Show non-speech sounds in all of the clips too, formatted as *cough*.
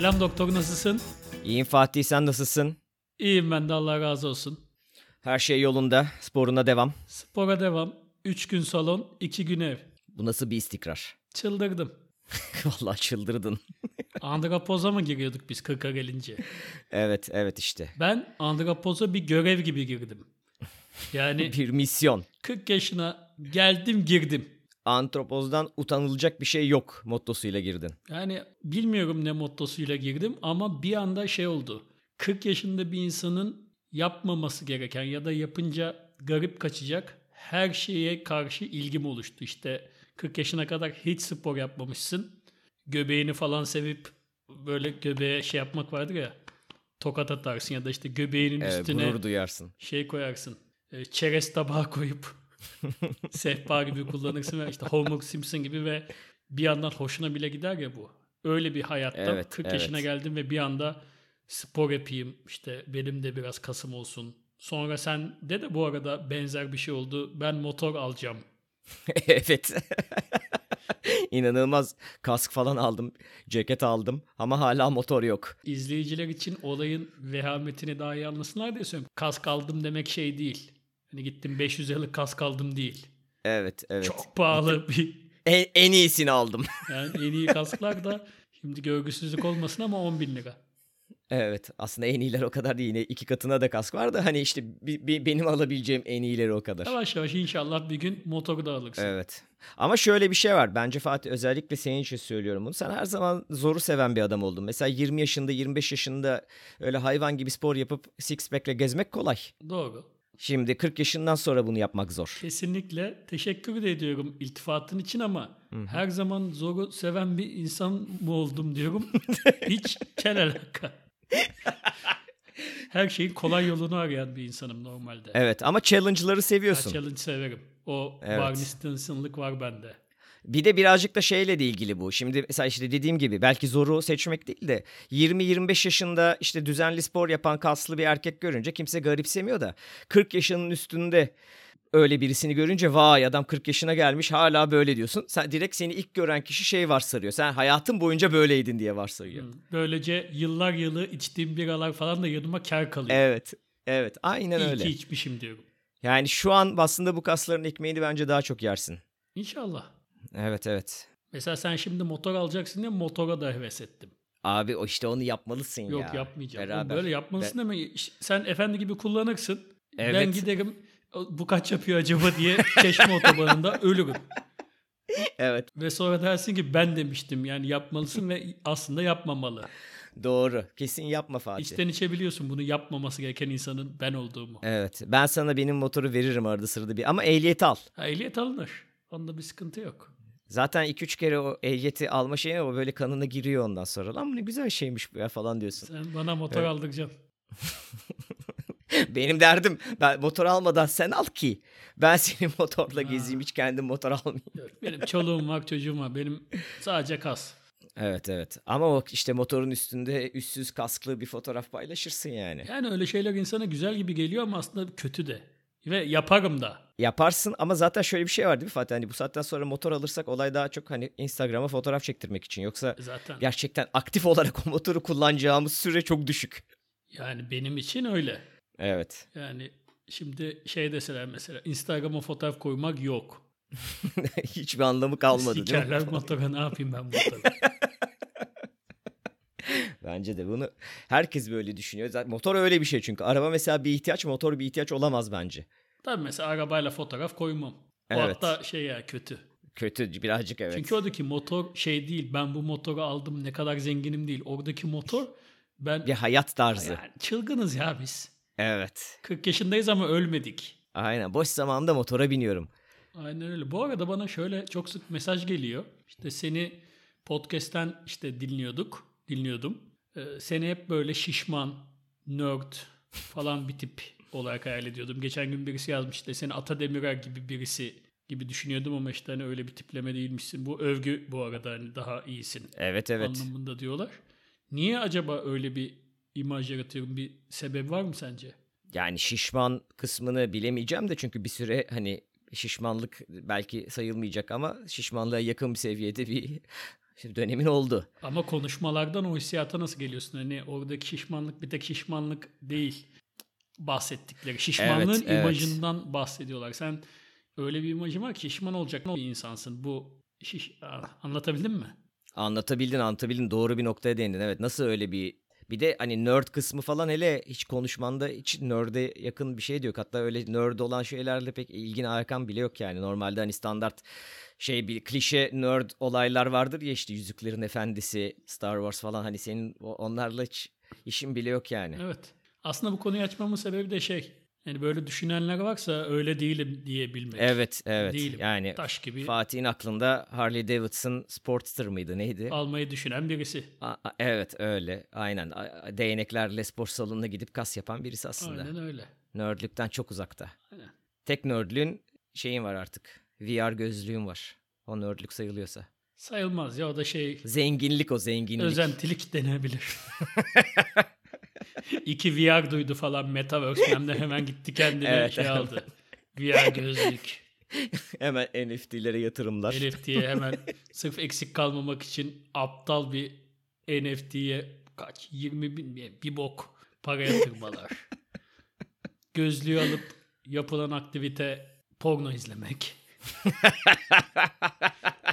Selam doktor nasılsın? İyiyim Fatih sen nasılsın? İyiyim ben de Allah razı olsun. Her şey yolunda. Sporuna devam. Spora devam. 3 gün salon, 2 gün ev. Bu nasıl bir istikrar? Çıldırdım. *laughs* Vallahi çıldırdın. *laughs* Andrapoza mı giriyorduk biz 40'a gelince? Evet evet işte. Ben andrapoza bir görev gibi girdim. Yani *laughs* Bir misyon. 40 yaşına geldim girdim. Antropozdan utanılacak bir şey yok mottosuyla girdin. Yani bilmiyorum ne mottosuyla girdim ama bir anda şey oldu. 40 yaşında bir insanın yapmaması gereken ya da yapınca garip kaçacak her şeye karşı ilgim oluştu. İşte 40 yaşına kadar hiç spor yapmamışsın. Göbeğini falan sevip böyle göbeğe şey yapmak vardır ya. Tokat atarsın ya da işte göbeğinin Evet, üstüne duyarsın. şey koyarsın. e, Çerez tabağı koyup *laughs* sehpa gibi kullanırsın ve işte Homer Simpson gibi ve bir yandan hoşuna bile gider ya bu. Öyle bir hayattan Evet, 40 evet. yaşına geldim ve bir anda spor yapayım işte benim de biraz kasım olsun. Sonra sen de de bu arada benzer bir şey oldu. Ben motor alacağım. *laughs* evet. *laughs* İnanılmaz kask falan aldım. Ceket aldım ama hala motor yok. İzleyiciler için olayın vehametini daha iyi anlasınlar diye söylüyorum. Kask aldım demek şey değil. Hani gittim 500 liralık kask aldım değil. Evet evet. Çok pahalı bir En, en iyisini aldım. *laughs* Yani en iyi kasklar da şimdi görgüsüzlük olmasın ama 10 bin lira. evet aslında en iyiler o kadar değil. Yine iki katına da kask var da hani işte bi- bi- benim alabileceğim en iyileri o kadar. Yavaş yavaş inşallah bir gün motoru da alırsın. Evet. Ama şöyle bir şey var. Bence Fatih özellikle senin için söylüyorum bunu. Sen her zaman zoru seven bir adam oldun. Mesela 20 yaşında, 25 yaşında öyle hayvan gibi spor yapıp six pack'le gezmek kolay. Doğru. Şimdi 40 yaşından sonra bunu yapmak zor. Kesinlikle teşekkür de ediyorum iltifatın için ama her zaman zoru seven bir insan mı oldum diyorum. *laughs* Hiç kel alaka. her şeyin kolay yolunu arayan bir insanım normalde. Evet ama challenge'ları seviyorsun. challenge severim. O Evet. Barney Stinson'lık var bende. Bir de birazcık da şeyle de ilgili bu. Şimdi mesela işte dediğim gibi belki zoru seçmek değil de 20-25 yaşında işte düzenli spor yapan kaslı bir erkek görünce kimse garipsemiyor da 40 yaşının üstünde öyle birisini görünce vay adam 40 yaşına gelmiş hala böyle diyorsun. Sen direkt seni ilk gören kişi şey varsayıyor. Sen hayatın boyunca böyleydin diye varsayıyor. Böylece yıllar yılı içtiğim biralar falan da yanıma kar kalıyor. Evet. Evet, aynen İyi öyle. ki içmişim diyorum. Yani şu an aslında bu kasların ekmeğini bence daha çok yersin. İnşallah. Evet, evet. Mesela sen şimdi motor alacaksın diye motora da heves ettim. Abi o işte onu yapmalısın Yok ya. yapmayacağım. Beraber. Böyle yapmalısın ama iş- sen efendi gibi kullanırsın. Ben Evet. giderim bu kaç yapıyor acaba diye Çeşme otobanında *laughs* ölürüm. Evet. Ve sonra dersin ki ben demiştim yani yapmalısın ve aslında yapmamalı. Doğru. Kesin yapma Fatih. İçten içebiliyorsun bunu yapmaması gereken insanın ben olduğumu. Evet. Ben sana benim motoru veririm arada sırada bir. Ama ehliyet al. Ha, ehliyet alınır. Onda bir sıkıntı yok. Zaten 2-3 kere o ehliyeti alma şeyine o böyle kanına giriyor ondan sonra. Lan bu ne güzel şeymiş bu ya falan diyorsun. Sen bana motor aldıracaksın. *laughs* Benim derdim ben motor almadan sen al ki. Ben senin *laughs* motorla gezeyim hiç kendim motor almayayım. Benim çoluğum var çocuğum var. Benim sadece kas. Evet evet. Ama o işte motorun üstünde üstsüz kasklı bir fotoğraf paylaşırsın yani. Yani öyle şeyler insana güzel gibi geliyor ama aslında kötü de. Ve yaparım da. Yaparsın ama zaten şöyle bir şey var değil mi Fatih? Hani bu saatten sonra motor alırsak olay daha çok hani Instagram'a fotoğraf çektirmek için. Yoksa Zaten. gerçekten aktif olarak o motoru kullanacağımız süre çok düşük. Yani benim için öyle. Evet. Yani şimdi şey deseler mesela Instagram'a fotoğraf koymak yok. *laughs* Hiçbir anlamı kalmadı değil mi? Sikerler motora ne yapayım ben motora. *laughs* Bence de bunu herkes böyle düşünüyor. Zaten motor öyle bir şey çünkü. Araba mesela bir ihtiyaç, motor bir ihtiyaç olamaz bence. Tabii mesela arabayla fotoğraf koymam. O Evet. hatta şey ya kötü. Kötü birazcık evet. Çünkü oradaki motor şey değil. Ben bu motoru aldım ne kadar zenginim değil. Oradaki motor ben bir hayat tarzı. yani çılgınız ya biz. Evet. 40 yaşındayız ama ölmedik. Aynen. Boş zamanımda motora biniyorum. Aynen öyle. Bu arada bana şöyle çok sık mesaj geliyor. İşte seni podcast'ten işte dinliyorduk, dinliyordum. Ee, seni hep böyle şişman, nerd falan bir tip olarak hayal ediyordum. Geçen gün birisi yazmış işte seni Ata Demirer gibi birisi gibi düşünüyordum ama işte hani öyle bir tipleme değilmişsin. Bu övgü bu arada hani daha iyisin Evet evet. anlamında diyorlar. Niye acaba öyle bir imaj yaratıyorum? Bir sebebi var mı sence? Yani şişman kısmını bilemeyeceğim de çünkü bir süre hani şişmanlık belki sayılmayacak ama şişmanlığa yakın bir seviyede bir Şimdi dönemin oldu. Ama konuşmalardan o hissiyata nasıl geliyorsun? Hani oradaki şişmanlık bir tek şişmanlık değil bahsettikleri. Şişmanlığın Evet, evet. imajından bahsediyorlar. Sen öyle bir imajın var ki şişman olacak bir insansın. Bu şiş... Anlatabildim mi? Anlatabildin anlatabildin doğru bir noktaya değindin. Evet nasıl öyle bir bir de hani nerd kısmı falan hele hiç konuşmanda hiç nerd'e yakın bir şey de yok. Hatta öyle nerd olan şeylerle pek ilgin alakan bile yok yani. Normalde hani standart şey bir klişe nerd olaylar vardır ya işte Yüzüklerin Efendisi, Star Wars falan hani senin onlarla hiç işin bile yok yani. Evet. Aslında bu konuyu açmamın sebebi de şey. Yani böyle düşünenler varsa öyle değilim diyebilmek. Evet evet Değilim. yani Taş gibi Fatih'in aklında Harley Davidson Sportster mıydı neydi? almayı düşünen birisi. A- a- evet öyle aynen değneklerle spor salonuna gidip kas yapan birisi aslında. Aynen öyle. Nerdlükten çok uzakta. Aynen. Tek nerdlüğün şeyin var artık. VR gözlüğün var. O nerdlük sayılıyorsa. Sayılmaz ya o da şey Zenginlik o zenginlik. özentilik denebilir. *laughs* İki VR duydu falan Metaverse hem de hemen gitti kendine Evet, şey aldı. VR gözlük. Hemen NFT'lere yatırımlar. NFT'ye hemen sırf eksik kalmamak için aptal bir NFT'ye kaç 20 bin bir bok para yatırmalar. Gözlüğü alıp yapılan aktivite porno izlemek. *laughs*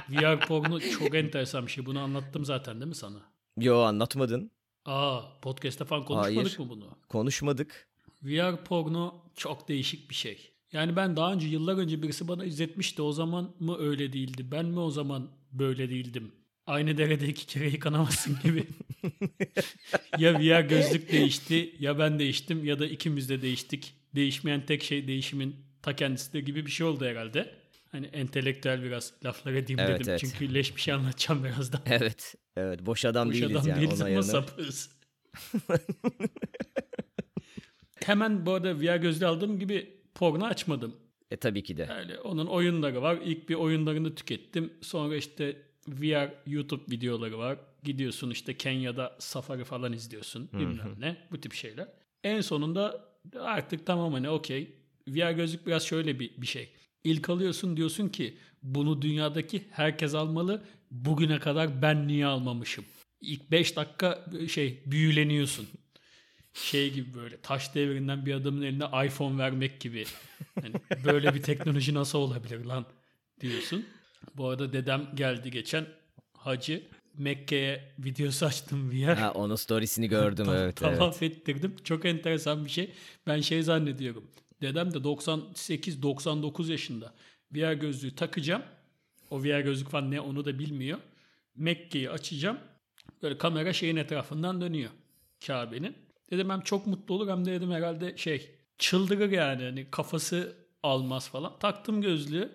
VR porno çok enteresan bir şey. Bunu anlattım zaten değil mi sana? Yo anlatmadın. Aa podcast'ta falan konuşmadık Hayır. mı bunu? Konuşmadık. VR porno çok değişik bir şey. Yani ben daha önce yıllar önce birisi bana izletmişti. O zaman mı öyle değildi? Ben mi o zaman böyle değildim? Aynı derede iki kere yıkanamazsın *laughs* gibi. *laughs* ya VR gözlük değişti ya ben değiştim ya da ikimiz de değiştik. Değişmeyen tek şey değişimin ta kendisidir gibi bir şey oldu herhalde. Hani entelektüel biraz laflar edeyim Evet, dedim. evet. Çünkü leş bir şey anlatacağım birazdan. *laughs* Evet. Evet boş adam Boş değiliz adam yani. değiliz Ona ama sapığız. Hemen bu arada VR gözlüğü aldığım gibi porno açmadım. E tabii ki de. Yani onun oyunları var. İlk bir oyunlarını tükettim. Sonra işte VR YouTube videoları var. Gidiyorsun işte Kenya'da safari falan izliyorsun. Bilmem ne. Bu tip şeyler. En sonunda artık tamam hani okey. VR gözlük biraz şöyle bir, bir şey. İlk alıyorsun diyorsun ki bunu dünyadaki herkes almalı. Bugüne kadar ben niye almamışım? İlk 5 dakika şey büyüleniyorsun. Şey gibi böyle taş devrinden bir adamın eline iPhone vermek gibi. Hani böyle bir teknoloji nasıl olabilir lan diyorsun. Bu arada dedem geldi geçen hacı Mekke'ye videosu açtım VR. Ha, onun storiesini gördüm *laughs* evet. evet. Tavaf ettirdim. Çok enteresan bir şey. Ben şey zannediyorum. Dedem de 98-99 yaşında. VR gözlüğü takacağım. O VR gözlük falan ne onu da bilmiyor. Mekke'yi açacağım. Böyle kamera şeyin etrafından dönüyor. Kabe'nin. Dedim hem çok mutlu olur hem de dedim herhalde şey çıldırır yani. Hani kafası almaz falan. Taktım gözlüğü.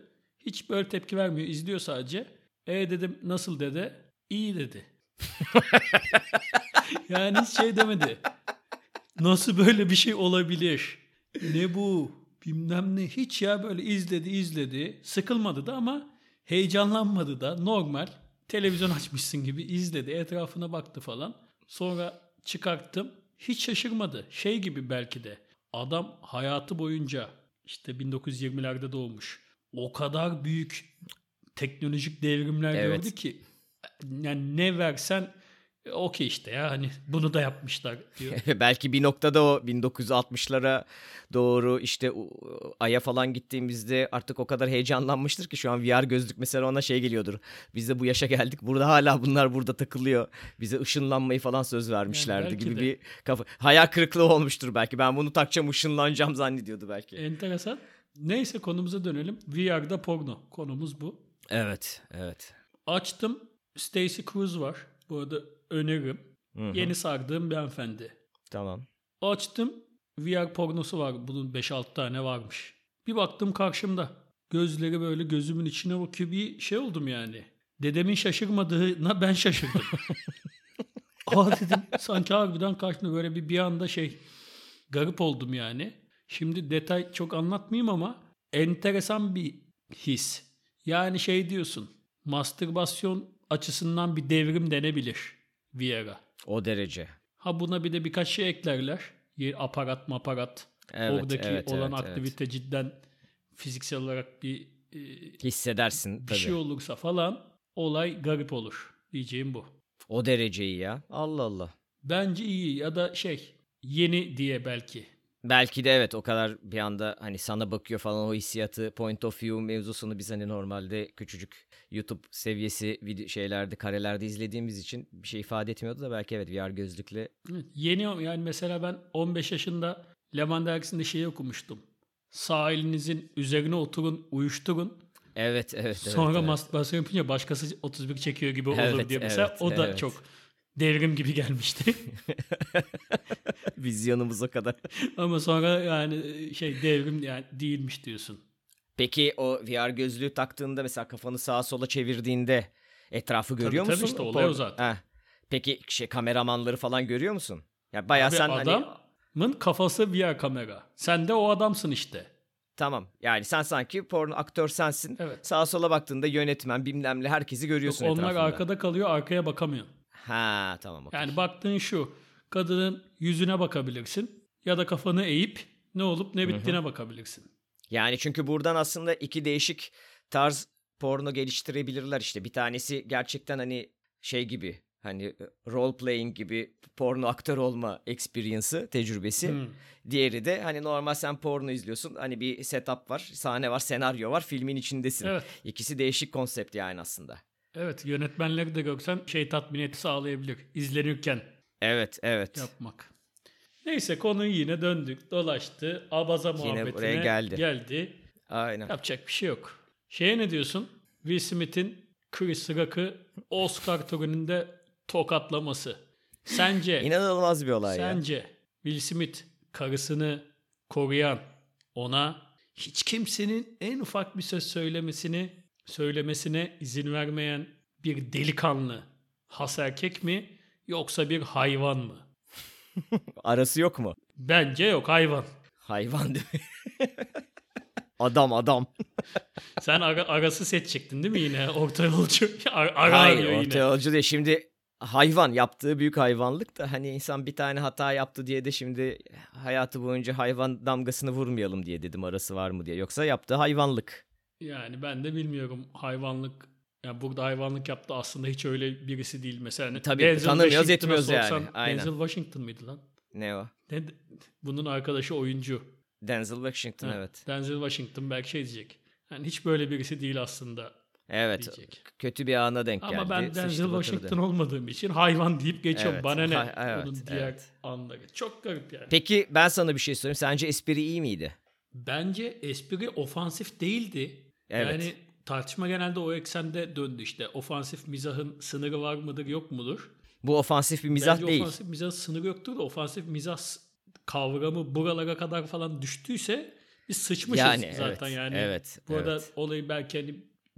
Hiç böyle tepki vermiyor. izliyor sadece. E dedim nasıl dedi? İyi dedi. *laughs* yani hiç şey demedi. Nasıl böyle bir şey olabilir? Ne bu? Bilmem ne. Hiç ya böyle izledi izledi. Sıkılmadı da ama heyecanlanmadı da. Normal. Televizyon açmışsın gibi izledi. Etrafına baktı falan. Sonra çıkarttım. Hiç şaşırmadı. Şey gibi belki de. Adam hayatı boyunca işte 1920'lerde doğmuş. O kadar büyük teknolojik devrimler Evet. gördü ki yani ne versen okey işte ya hani bunu da yapmışlar diyor. *laughs* Belki bir noktada o 1960'lara doğru işte Ay'a falan gittiğimizde artık o kadar heyecanlanmıştır ki şu an VR gözlük mesela ona şey geliyordur. Biz de bu yaşa geldik. Burada hala bunlar burada takılıyor. Bize ışınlanmayı falan söz vermişlerdi belki gibi de. bir kafa. Hayal kırıklığı olmuştur belki. Ben bunu takacağım ışınlanacağım zannediyordu belki. Enteresan. Neyse konumuza dönelim. VR'da porno. Konumuz bu. Evet, evet. Açtım. Stacy Cruz var. Bu arada öneririm. Hı hı. Yeni sardığım bir hanımefendi. Tamam. Açtım. VR pornosu var. Bunun 5-6 tane varmış. Bir baktım karşımda. Gözleri böyle gözümün içine bakıyor. Bir şey oldum yani. Dedemin şaşırmadığına *laughs* ben şaşırdım. *laughs* Aa dedim sanki harbiden karşımda böyle bir bir anda şey garip oldum yani. Şimdi detay çok anlatmayayım ama enteresan bir his. Yani şey diyorsun. Mastürbasyon açısından bir devrim denebilir VR'a. O derece. Ha buna bir de birkaç şey eklerler. Aparat maparat. Evet, Oradaki evet, olan evet, evet. aktivite cidden fiziksel olarak bir e, Hissedersin bir tabii. şey olursa falan olay garip olur. Diyeceğim bu. O dereceyi ya. Allah Allah. Bence iyi ya da şey yeni diye belki. Belki de evet o kadar bir anda hani sana bakıyor falan o hissiyatı point of view mevzusunu biz hani normalde küçücük YouTube seviyesi video şeylerde karelerde izlediğimiz için bir şey ifade etmiyordu da belki evet VR gözlükle. Evet, yeni yani mesela ben 15 yaşında Leman dergisinde şeyi okumuştum. Sağ elinizin üzerine oturun, uyuşturun. Evet evet. Sonra evet, evet. mastürbasyon yapınca başkası 31 çekiyor gibi *laughs* olur Evet, diye mesela evet, o da evet. çok devrim gibi gelmişti. *laughs* Vizyonumuz o kadar. Ama sonra yani şey devrim yani değilmiş diyorsun. Peki o VR gözlüğü taktığında mesela kafanı sağa sola çevirdiğinde etrafı görüyor tabii musun? işte, olay o zaten. Heh. Peki şey kameramanları falan görüyor musun? Ya bayağı Abi sen hani adamın kafası VR kamera. Sen de o adamsın işte. tamam. Yani sen sanki porno aktör sensin. Evet. Sağa sola baktığında yönetmen bilmem ne herkesi görüyorsun Yok, onlar etrafında. arkada kalıyor arkaya bakamıyorsun. Ha tamam okey. Yani baktığın şu kadının yüzüne bakabilirsin ya da kafanı eğip ne olup ne bittiğine bakabilirsin. Yani çünkü buradan aslında iki değişik tarz porno geliştirebilirler işte. Bir tanesi gerçekten hani şey gibi hani role playing gibi porno aktör olma experience'ı, tecrübesi. Hmm. Diğeri de hani normal sen porno izliyorsun. Hani bir setup var, sahne var, senaryo var, filmin içindesin. Evet. İkisi değişik konsept yani aslında. Evet yönetmenleri de görsen şey tatminiyeti sağlayabilir. İzlenirken Evet, evet. yapmak. Neyse konuyu yine döndük dolaştı. Abaza Yine muhabbetine buraya geldi. geldi. Aynen. Yapacak bir şey yok. Şeye ne diyorsun? Will Smith'in Chris Rock'ı Oscar töreninde tokatlaması. Sence İnanılmaz bir olay ya. Sence Will Smith karısını koruyan ona hiç kimsenin en ufak bir söz söylemesini söylemesine izin vermeyen bir delikanlı has erkek mi yoksa bir hayvan mı? *laughs* Arası yok mu? Bence yok hayvan. Hayvan değil mi? *laughs* adam adam. *laughs* Sen ara- arası seçecektin değil mi yine? Orta yolcu. Ar- ara Hayır orta yine. yolcu değil. Şimdi hayvan yaptığı büyük hayvanlık da hani insan bir tane hata yaptı diye de şimdi hayatı boyunca hayvan damgasını vurmayalım diye dedim arası var mı diye. Yoksa yaptığı hayvanlık. Yani ben de bilmiyorum hayvanlık yani burada hayvanlık yaptı aslında hiç öyle birisi değil mesela. hani Tabii, Denzel tanımıyoruz, etmiyoruz yani. Aynen. Denzel Washington mıydı lan? Ne o? Ne, bunun arkadaşı oyuncu. Denzel Washington Ha, evet. Denzel Washington belki şey diyecek. Yani hiç böyle birisi değil aslında Evet. diyecek. Kötü bir ana denk geldi. Ama ben Denzel batırdı. Washington olmadığım için hayvan deyip geçiyorum. Evet, Bana ne? ha- evet, Onun diğer evet. anları. Çok garip yani. Peki ben sana bir şey sorayım. Sence espri iyi miydi? Bence espri ofansif değildi. Evet. Yani tartışma genelde o eksende döndü işte. Ofansif mizahın sınırı var mıdır yok mudur? Bu ofansif bir mizah Bence değil. ofansif mizah sınırı yoktur da ofansif mizah kavramı buralara kadar falan düştüyse biz sıçmışız Yani, zaten evet, yani. evet, Bu arada evet. olayı belki hani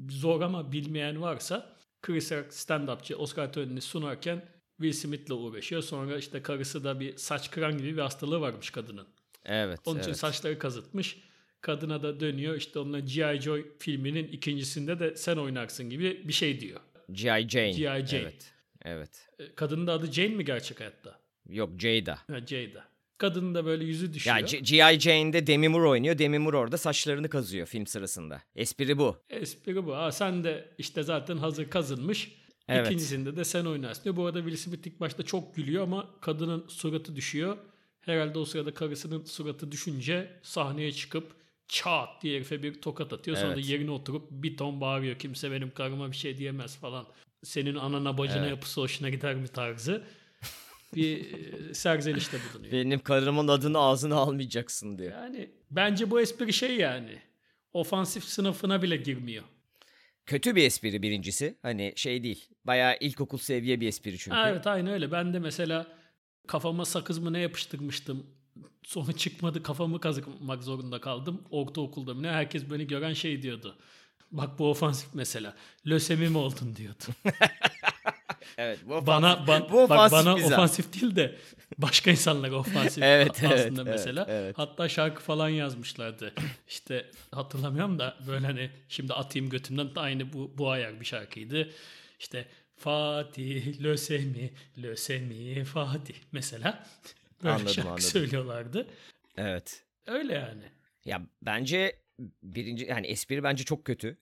zor ama bilmeyen varsa Chris Rock stand-upçı Oscar törenini sunarken Will Smith'le uğraşıyor. Sonra işte karısı da bir saç kıran gibi bir hastalığı varmış kadının. Evet. Onun için evet. saçları kazıtmış. Kadına da dönüyor işte onunla G.I. Joe filminin ikincisinde de sen oynarsın gibi bir şey diyor. G.I. Jane. G.I. Jane. Evet. Evet. E, Kadının da adı Jane mi gerçek hayatta? Yok Jada. Ha, Jada. Kadının da böyle yüzü düşüyor. Ya G.I. Jane'de Demi Moore oynuyor. Demi Moore orada saçlarını kazıyor film sırasında. Espri bu. Espri bu. Ha, sen de işte zaten hazır kazınmış. Evet. İkincisinde de sen oynarsın diyor. Bu arada Will Smith ilk başta çok gülüyor ama kadının suratı düşüyor. Herhalde o sırada karısının suratı düşünce sahneye çıkıp çat diye herife bir tokat atıyor. Sonra Evet. da yerine oturup bir ton bağırıyor. Kimse benim karıma bir şey diyemez falan. Senin anana bacına Evet. yapısı hoşuna gider mi tarzı. Bir e, serzenişte bulunuyor. Benim karımın adını ağzına almayacaksın diyor. Yani bence bu espri şey yani. Ofansif sınıfına bile girmiyor. Kötü bir espri birincisi. Hani şey değil. Bayağı ilkokul seviye bir espri çünkü. Evet aynı öyle. Ben de mesela kafama sakız mı ne yapıştırmıştım. Sonra çıkmadı kafamı kazımak zorunda kaldım. Ortaokulda ne herkes beni gören şey diyordu. Bak bu ofansif mesela. Lösemi mi oldun diyordu. *laughs* Evet. Bu ofansif, bana ban- bu bak ofansif bana mizah. ofansif değil de başka insanlara ofansif *laughs* Evet, aslında evet, mesela. evet, evet. Hatta şarkı falan yazmışlardı. İşte hatırlamıyorum da böyle hani şimdi atayım götümden de aynı bu bu ayar bir şarkıydı. İşte Fatih lösemi lösemi Fatih mesela böyle Anladım, şarkı anladım. söylüyorlardı. Evet. Öyle yani. Ya bence birinci yani espri bence çok kötü.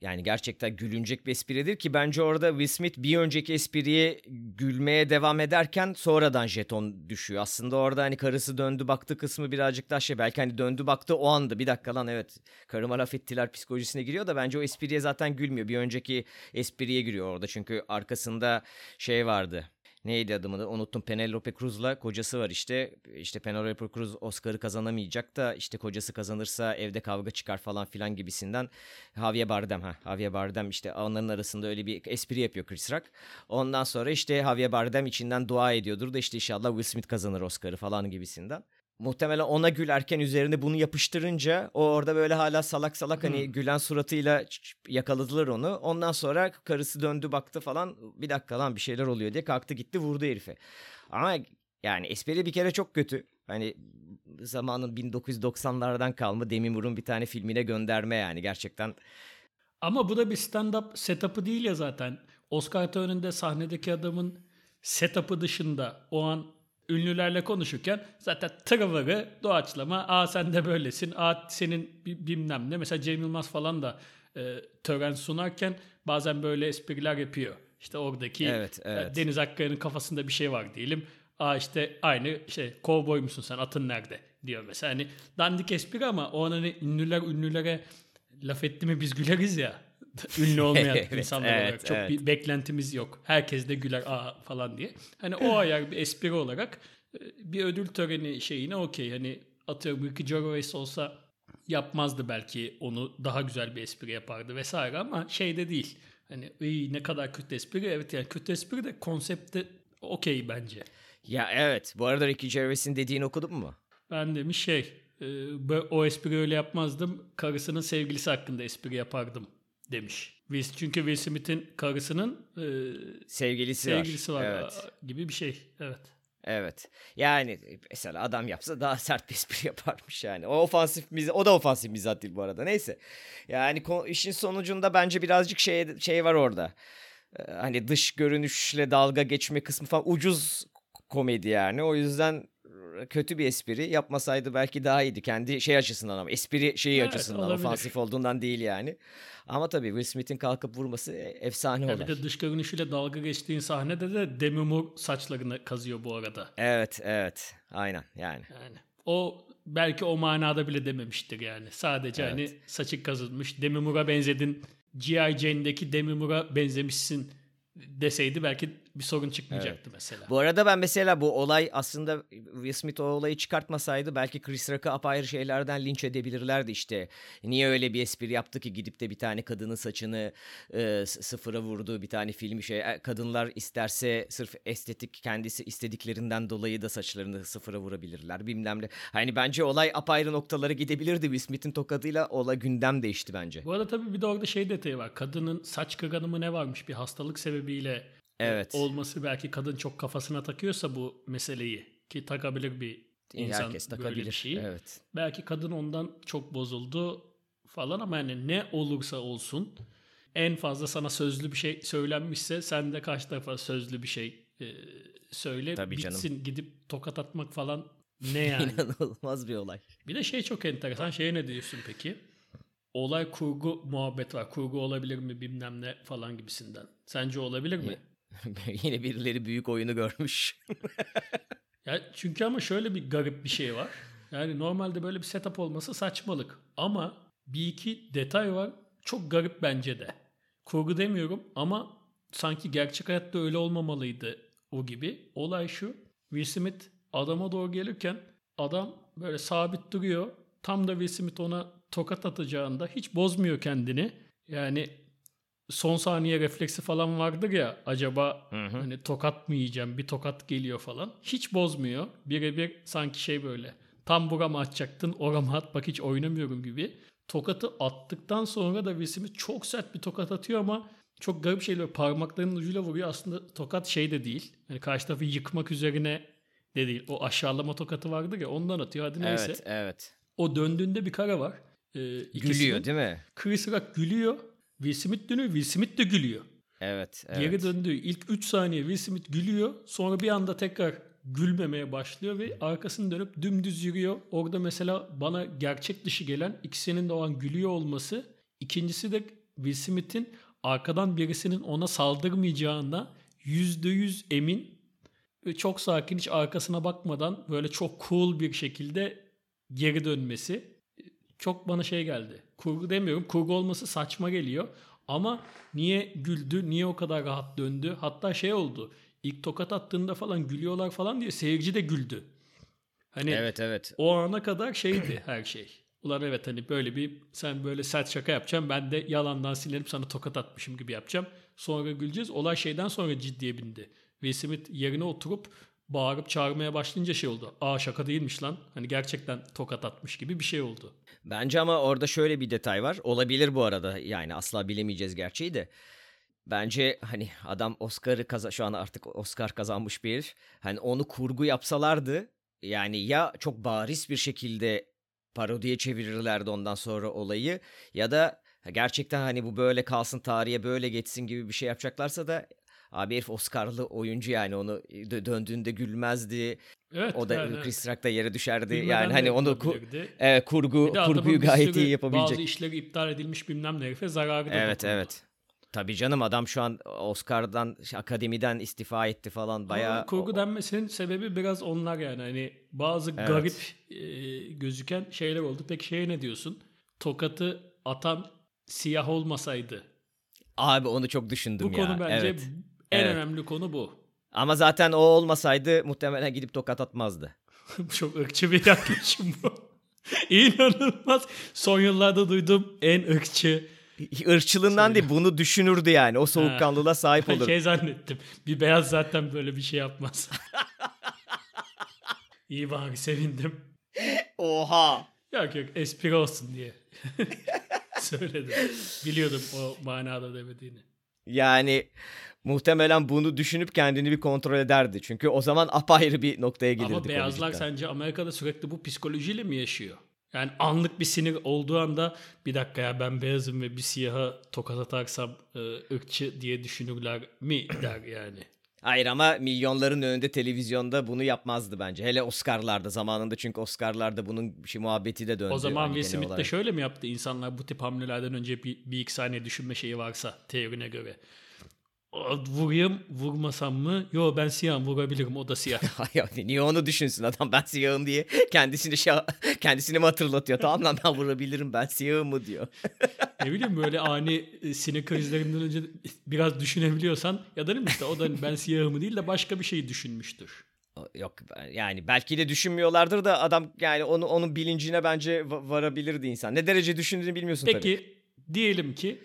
yani gerçekten gülünecek bir espridir ki bence orada Will Smith bir önceki espriye gülmeye devam ederken sonradan jeton düşüyor. Aslında orada hani karısı döndü baktı kısmı birazcık daha şey belki hani döndü baktı o anda bir dakika lan evet karıma laf ettiler psikolojisine giriyor da bence o espriye zaten gülmüyor. Bir önceki espriye giriyor orada çünkü arkasında şey vardı neydi adımı unuttum Penelope Cruz'la kocası var işte. İşte Penelope Cruz Oscar'ı kazanamayacak da işte kocası kazanırsa evde kavga çıkar falan filan gibisinden. Javier Bardem ha Javier Bardem işte onların arasında öyle bir espri yapıyor Chris Rock. Ondan sonra işte Javier Bardem içinden dua ediyordur da işte inşallah Will Smith kazanır Oscar'ı falan gibisinden muhtemelen ona gülerken üzerine bunu yapıştırınca o orada böyle hala salak salak hani hmm. gülen suratıyla yakaladılar onu. Ondan sonra karısı döndü baktı falan bir dakika lan bir şeyler oluyor diye kalktı gitti vurdu herife. Ama yani espri bir kere çok kötü. Hani zamanın 1990'lardan kalma Demi Moore'un bir tane filmine gönderme yani gerçekten. Ama bu da bir stand-up setup'ı değil ya zaten. Oscar töreninde sahnedeki adamın setup'ı dışında o an ünlülerle konuşurken zaten tırıvırı doğaçlama aa sen de böylesin aa senin bilmem ne mesela Cem Yılmaz falan da e, tören sunarken bazen böyle espriler yapıyor. İşte oradaki evet, e, evet. Deniz Akkaya'nın kafasında bir şey var diyelim. Aa işte aynı şey kovboy musun sen atın nerede diyor mesela. Hani dandik espri ama o an hani ünlüler ünlülere laf etti mi biz güleriz ya. *laughs* Ünlü olmayan evet, insanlar evet, olarak. Çok evet. bir beklentimiz yok. Herkes de güler aa falan diye. Hani o ayar bir espri olarak e, bir ödül töreni şeyine okey. Hani atıyorum Ricky Gervais olsa yapmazdı belki onu daha güzel bir espri yapardı vesaire ama şeyde değil. Hani ne kadar kötü espri. Evet yani kötü espri de konsepte okey bence. Ya evet. Bu arada Ricky Gervais'in dediğini okudun mu? Ben demiş şey e, o espri öyle yapmazdım. Karısının sevgilisi hakkında espri yapardım demiş. Çünkü Will Smith'in karısının e, sevgilisi, sevgilisi var, var evet. gibi bir şey. Evet. Evet. Yani mesela adam yapsa daha *laughs* sert bir espri yaparmış yani. O ofansif mizah, o da ofansif mizah değil bu arada. Neyse. Yani işin sonucunda bence birazcık şey şey var orada. Hani dış görünüşle dalga geçme kısmı falan ucuz komedi yani. O yüzden kötü bir espri yapmasaydı belki daha iyiydi. Kendi şey açısından ama espri şeyi evet, açısından olabilir. ofansif olduğundan değil yani. Ama tabii Will Smith'in kalkıp vurması efsane olay. Bir de dış görünüşüyle dalga geçtiğin sahnede de Demi Moore saçlarını kazıyor bu arada. Evet evet aynen yani. Yani o belki o manada bile dememiştir yani. Sadece evet. hani saçı kazınmış Demi Moore'a benzedin. G.I. Jane'deki Demi Moore'a benzemişsin deseydi belki bir sorun çıkmayacaktı evet. mesela. Bu arada ben mesela bu olay aslında Will Smith o olayı çıkartmasaydı belki Chris Rock'ı apayrı şeylerden linç edebilirlerdi işte. Niye öyle bir espri yaptı ki gidip de bir tane kadının saçını e, sıfıra vurdu bir tane filmi şey. E, kadınlar isterse sırf estetik kendisi istediklerinden dolayı da saçlarını sıfıra vurabilirler bilmem ne. Hani bence olay apayrı noktalara gidebilirdi. Will Smith'in tokadıyla olay gündem değişti bence. Bu arada tabii bir de orada şey detayı var. Kadının saç kırganı mı ne varmış bir hastalık sebebiyle evet. olması belki kadın çok kafasına takıyorsa bu meseleyi ki takabilir bir insan Herkes takabilir. böyle bir şeyi. Evet. Belki kadın ondan çok bozuldu falan ama yani ne olursa olsun en fazla sana sözlü bir şey söylenmişse sen de karşı tarafa sözlü bir şey e, söyle Tabii bitsin canım. gidip tokat atmak falan ne *laughs* yani? İnanılmaz bir olay. Bir de şey çok enteresan. Şeye ne diyorsun peki? Olay kurgu muhabbet var. Kurgu olabilir mi bilmem ne falan gibisinden. Sence olabilir mi? *laughs* Yine birileri büyük oyunu görmüş. *laughs* ya çünkü ama şöyle bir garip bir şey var. Yani normalde böyle bir setup olması saçmalık. Ama bir iki detay var. Çok garip bence de. Kurgu demiyorum ama sanki gerçek hayatta öyle olmamalıydı o gibi. Olay şu. Will Smith adama doğru gelirken adam böyle sabit duruyor. Tam da Will Smith ona tokat atacağında hiç bozmuyor kendini. Yani son saniye refleksi falan vardır ya acaba hı hı. hani tokat mı yiyeceğim bir tokat geliyor falan. Hiç bozmuyor. Birebir sanki şey böyle tam burama atacaktın orama at bak hiç oynamıyorum gibi. Tokatı attıktan sonra da Will çok sert bir tokat atıyor ama çok garip şeyler parmaklarının ucuyla vuruyor. Aslında tokat şey de değil. Yani karşı tarafı yıkmak üzerine de değil. O aşağılama tokatı vardır ya ondan atıyor. Hadi neyse. Evet, evet. O döndüğünde bir kara var. Ee, Gülüyor değil mi? Chris Rock gülüyor. Will Smith dönüyor. Will Smith de gülüyor. Evet, evet. Geri döndüğü ilk 3 saniye Will Smith gülüyor. Sonra bir anda tekrar gülmemeye başlıyor ve arkasını dönüp dümdüz yürüyor. Orada mesela bana gerçek dışı gelen ikisinin de o an gülüyor olması. İkincisi de Will Smith'in arkadan birisinin ona saldırmayacağına %100 emin ve çok sakin hiç arkasına bakmadan böyle çok cool bir şekilde geri dönmesi çok bana şey geldi. Kurgu demiyorum. Kurgu olması saçma geliyor. Ama niye güldü? Niye o kadar rahat döndü? Hatta şey oldu. İlk tokat attığında falan gülüyorlar falan diye seyirci de güldü. Hani Evet evet. o ana kadar şeydi her şey. Ulan evet hani böyle bir sen böyle sert şaka yapacaksın ben de yalandan sinirlenip sana tokat atmışım gibi yapacağım. Sonra güleceğiz. Olay şeyden sonra ciddiye bindi. Will Smith yerine oturup bağırıp çağırmaya başlayınca şey oldu. Aa şaka değilmiş lan. Hani gerçekten tokat atmış gibi bir şey oldu. Bence ama orada şöyle bir detay var. Olabilir bu arada. Yani asla bilemeyeceğiz gerçeği de. Bence hani adam Oscar'ı kaza şu an artık Oscar kazanmış bir herif. Hani onu kurgu yapsalardı yani ya çok bariz bir şekilde parodiye çevirirlerdi ondan sonra olayı ya da gerçekten hani bu böyle kalsın tarihe böyle geçsin gibi bir şey yapacaklarsa da abi herif Oscar'lı oyuncu yani onu dö- döndüğünde gülmezdi. Evet. O da yani Chris Rock da yere düşerdi. bilmeden yani hani onu ku- evet, kurgu kurguyu gayet iyi yapabilecek. Bazı işleri iptal edilmiş bilmem ne herife zararı da Evet dokundu. evet. Tabii canım adam şu an Oscar'dan akademiden istifa etti falan bayağı. Ama kurgu denmesinin sebebi biraz onlar yani. Hani bazı Evet. garip e, gözüken şeyler oldu. Peki şeye ne diyorsun? Tokatı atan siyah olmasaydı. Abi onu çok düşündüm Bu ya. konu bence evet. En Evet. önemli konu bu. Ama zaten o olmasaydı muhtemelen gidip tokat atmazdı. *laughs* Çok ırkçı bir yaklaşım bu. *laughs* İnanılmaz. Son yıllarda duyduğum en ırkçı. Irkçılığından değil bunu düşünürdü yani. O soğukkanlılığa sahip Ben *laughs* olur. şey zannettim. Bir beyaz zaten böyle bir şey yapmaz. İyi bari sevindim. Oha. Yok yok espri olsun diye. Söyledim. Biliyordum o manada demediğini. Yani muhtemelen bunu düşünüp kendini bir kontrol ederdi. Çünkü o zaman *laughs* apayrı bir noktaya gelirdik. Ama beyazlar sence Amerika'da sürekli bu psikolojiyle mi yaşıyor? Yani anlık bir sinir olduğu anda bir dakika ya ben beyazım ve bir siyaha tokat atarsam e, ırkçı diye düşünürler mi *clears throat* der yani. Hayır ama milyonların önünde televizyonda bunu yapmazdı bence. Hele Oscar'larda zamanında çünkü Oscar'larda bunun bir şey muhabbeti de döndü. O zaman hani Will Smith de şöyle mi yaptı? İnsanlar bu tip hamlelerden önce bir, bir iki saniye düşünme şeyi varsa teorine göre. Vurayım, vurmasam mı? Yo ben siyahım vurabilirim o da siyah. *laughs* Ay, ay, niye onu düşünsün adam ben siyahım diye kendisini şey, kendisini mi hatırlatıyor tamam lan ben vurabilirim ben siyahım mı diyor. ne bileyim böyle ani e, sinir krizlerinden önce biraz düşünebiliyorsan ya da işte o da ben siyahımı değil de başka bir şey düşünmüştür. Yok yani belki de düşünmüyorlardır da adam yani onu onun bilincine bence va- varabilirdi insan. Ne derece düşündüğünü bilmiyorsun tabii. Peki diyelim ki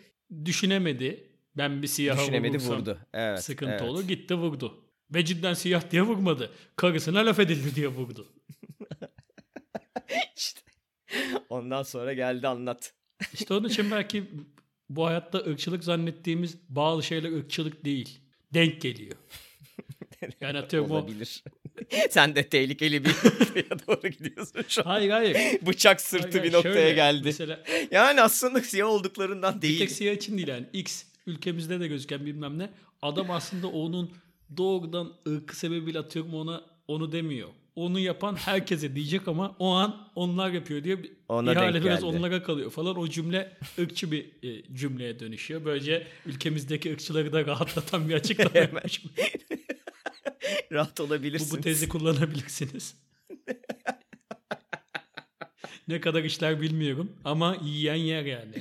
düşünemedi. Ben bir siyaha Düşünemedi vurursam vurdu. Evet. sıkıntı evet. olur. Gitti vurdu. Ve cidden siyah diye vurmadı. Karısına laf edildi diye vurdu. *laughs* İşte. Ondan sonra geldi anlat. İşte onun için belki bu hayatta ırkçılık zannettiğimiz bazı şeyler ırkçılık değil. Denk geliyor. *laughs* Yani atıyorum o... Olabilir. *laughs* Sen de tehlikeli bir noktaya doğru gidiyorsun şu an. Hayır hayır. Bıçak sırtı Hayır, bir noktaya Şöyle, geldi. Mesela Yani aslında siyah olduklarından bir değil. tek siyah için değil yani. X ülkemizde de gözüken bilmem ne. Adam aslında onun doğrudan ırkı sebebiyle atıyorum ona onu demiyor. Onu yapan herkese diyecek ama o an onlar yapıyor diye Ona ihale biraz geldi. onlara kalıyor falan. O cümle ırkçı bir e, cümleye dönüşüyor. Böylece ülkemizdeki ırkçıları da rahatlatan bir açıklama yapmış. *laughs* Rahat bu, olabilirsin. bu tezi kullanabilirsiniz. *laughs* ne kadar işler bilmiyorum ama yiyen yer yani.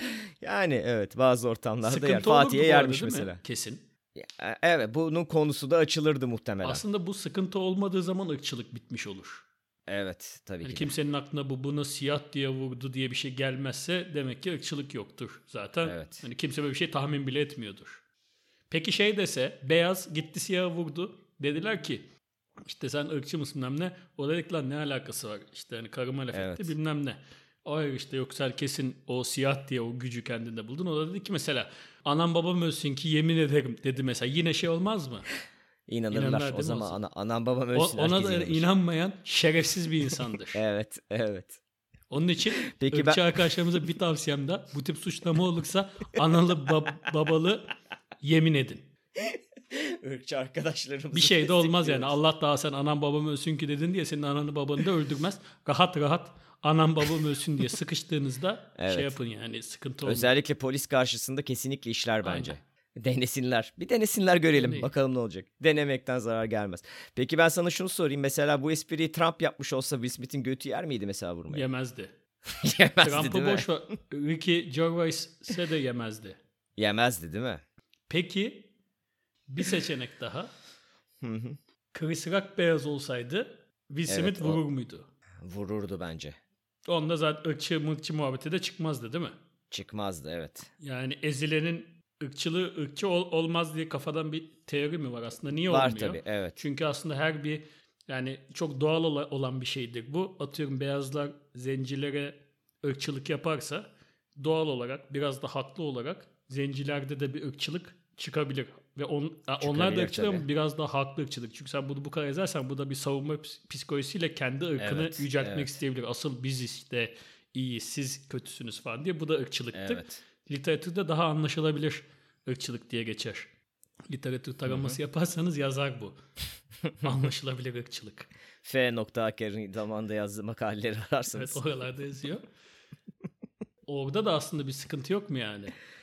*laughs* Yani evet bazı ortamlarda yer. Sıkıntı olurdu Fatih'e arada, yermiş mi? mesela. Kesin. Ya, Evet bunun konusu da açılırdı muhtemelen. Aslında bu sıkıntı olmadığı zaman ırkçılık bitmiş olur. Evet tabii Yani ki. de. kimsenin aklına bu buna siyah diye vurdu diye bir şey gelmezse demek ki ırkçılık yoktur zaten. Evet. Hani kimse böyle bir şey tahmin bile etmiyordur. Peki şey dese beyaz gitti siyah vurdu. Dediler ki işte sen ırkçı mısın bilmem ne. O dedik lan ne alakası var? İşte hani karıma laf Evet. etti bilmem ne. Hayır işte yok sen kesin o siyah diye o gücü kendinde buldun. O da dedi ki mesela anam babam ölsün ki yemin ederim dedi mesela. Yine şey olmaz mı? *laughs* İnanırlar. İnanırlar o zaman ana, anam babam O- ölsün. ona herkes da inanır. inanmayan şerefsiz bir insandır. *laughs* Evet evet. Onun için Peki ben- arkadaşlarımıza bir tavsiyem de bu tip suçlama olursa analı bab- babalı yemin edin. Irkçı arkadaşlarımız. Bir şey de olmaz yani. Allah daha sen anam babam ölsün ki dedin diye senin ananı babanı da öldürmez. Rahat rahat anam babam ölsün diye sıkıştığınızda *laughs* Evet. şey yapın yani sıkıntı olmuyor. Özellikle polis karşısında kesinlikle işler bence. Aynen. Denesinler. Bir denesinler görelim. Deneyin. Bakalım ne olacak. Denemekten zarar gelmez. Peki ben sana şunu sorayım. Mesela bu espriyi Trump yapmış olsa Will Smith'in götü yer miydi mesela vurmaya? Yemezdi. *laughs* Yemezdi Trump'ı değil mi? boş ver. Ricky Gervais'e de yemezdi. Yemezdi değil mi? Peki bir seçenek daha. Chris Rock beyaz olsaydı Will Smith Evet, o- vurur muydu? Vururdu bence. Onda zaten ırkçı mırkçı muhabbeti de çıkmazdı değil mi? Çıkmazdı evet. Yani ezilenin ırkçılığı ırkçı ol- olmaz diye kafadan bir teori mi var aslında? Niye Var olmuyor? tabii evet. Çünkü aslında her bir yani çok doğal ola- olan bir şeydir bu. Atıyorum beyazlar zencilere ırkçılık yaparsa doğal olarak biraz da haklı olarak zencilerde de bir ırkçılık çıkabilir. Ve on, onlar da ırkçılık ama biraz daha haklı ırkçılık. Çünkü sen bunu bu kadar yazarsan bu da bir savunma ps- psikolojisiyle kendi ırkını Evet, yüceltmek evet. isteyebilir. Asıl biz işte iyi siz kötüsünüz falan diye. Bu da ırkçılıktır. Evet. Literatürde daha anlaşılabilir ırkçılık diye geçer. Literatür taraması yaparsanız yazar bu. *laughs* Anlaşılabilir ırkçılık. F. Aker'in zamanında yazdığı makaleleri ararsanız. Evet oralarda yazıyor. Orada da aslında bir sıkıntı yok mu yani? *laughs*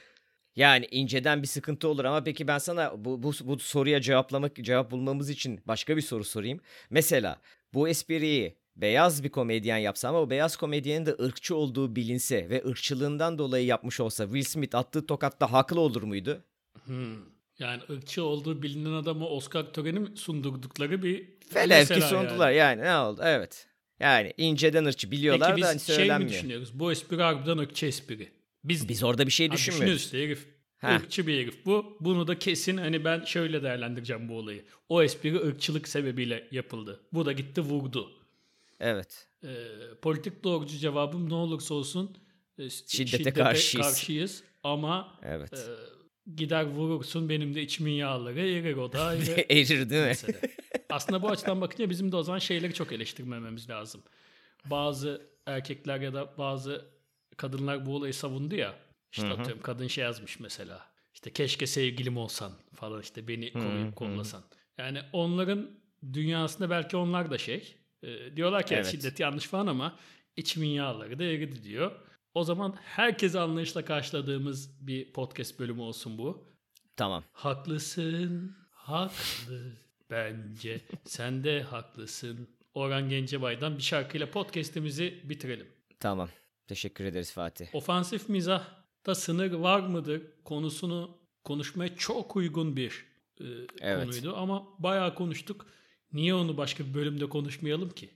Yani inceden bir sıkıntı olur ama peki ben sana bu, bu, bu soruya cevaplamak cevap bulmamız için başka bir soru sorayım. Mesela bu espriyi beyaz bir komedyen yapsa ama o beyaz komedyenin de ırkçı olduğu bilinse ve ırkçılığından dolayı yapmış olsa Will Smith attığı tokatta haklı olur muydu? Hmm. Yani ırkçı olduğu bilinen adamı Oscar töreni sundurdukları bir Velev ki sundular yani. ne oldu evet. Yani inceden ırkçı biliyorlar Peki da hani biz şey mi düşünüyoruz? Bu espri harbiden ırkçı espri. Biz, Biz orada bir şey düşünmüyoruz. işte herif. Ha. ırkçı bir herif bu. Bunu da kesin hani ben şöyle değerlendireceğim bu olayı. O espri ırkçılık sebebiyle yapıldı. Bu da gitti vurdu. Evet. Ee, politik doğrucu cevabım ne olursa olsun e, Şiddete karşıyız. karşıyız. Ama Evet. e, gider vurursun benim de içimin yağları erir o da *laughs* ayrı Erir değil mi? Aslında bu açıdan bakınca bizim de o zaman şeyleri çok eleştirmememiz lazım. Bazı erkekler ya da bazı kadınlar bu olayı savundu ya. İşte atıyorum kadın şey yazmış mesela. İşte keşke sevgilim olsan falan işte beni koruyup kollasan. Yani onların dünyasında belki onlar da şey. e, diyorlar ki Evet. şiddet yanlış falan ama içimin yağları da eridi diyor. O zaman herkese anlayışla karşıladığımız bir podcast bölümü olsun bu. Tamam. Haklısın, haklı bence. Sen de haklısın. Orhan Gencebay'dan bir şarkıyla podcast'imizi bitirelim. Tamam. Teşekkür ederiz Fatih. Ofansif mizahta sınır var mıdır konusunu konuşmaya çok uygun bir e, Evet. konuydu ama bayağı konuştuk. Niye onu başka bir bölümde konuşmayalım ki?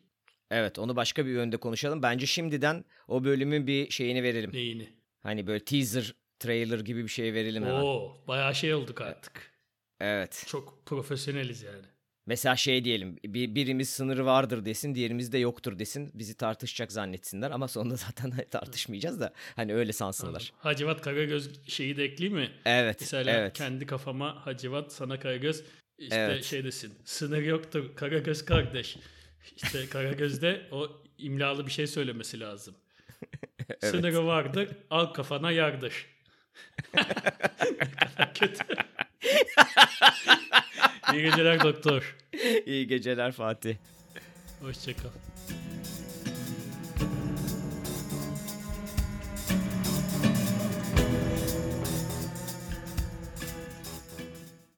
Evet onu başka bir yönde konuşalım. Bence şimdiden o bölümün bir şeyini verelim. Neyini? Hani böyle teaser, trailer gibi bir şey verelim hemen. Oo, bayağı şey olduk artık. Evet. Çok profesyoneliz yani. Mesela şey diyelim bir, birimiz sınırı vardır desin diğerimiz de yoktur desin. Bizi tartışacak zannetsinler ama sonunda *laughs* zaten tartışmayacağız da hani öyle sansınlar. Hacivat Karagöz şeyi de ekleyeyim mi? Evet. Mesela evet. kendi kafama Hacivat sana Karagöz işte Evet. şey desin. Sınır yoktur Karagöz kardeş. İşte *laughs* Karagöz'de o imlalı bir şey söylemesi lazım. *laughs* Sınırı vardır al kafana yardır. Kötü. İyi geceler doktor. İyi geceler Fatih. Hoşçakal.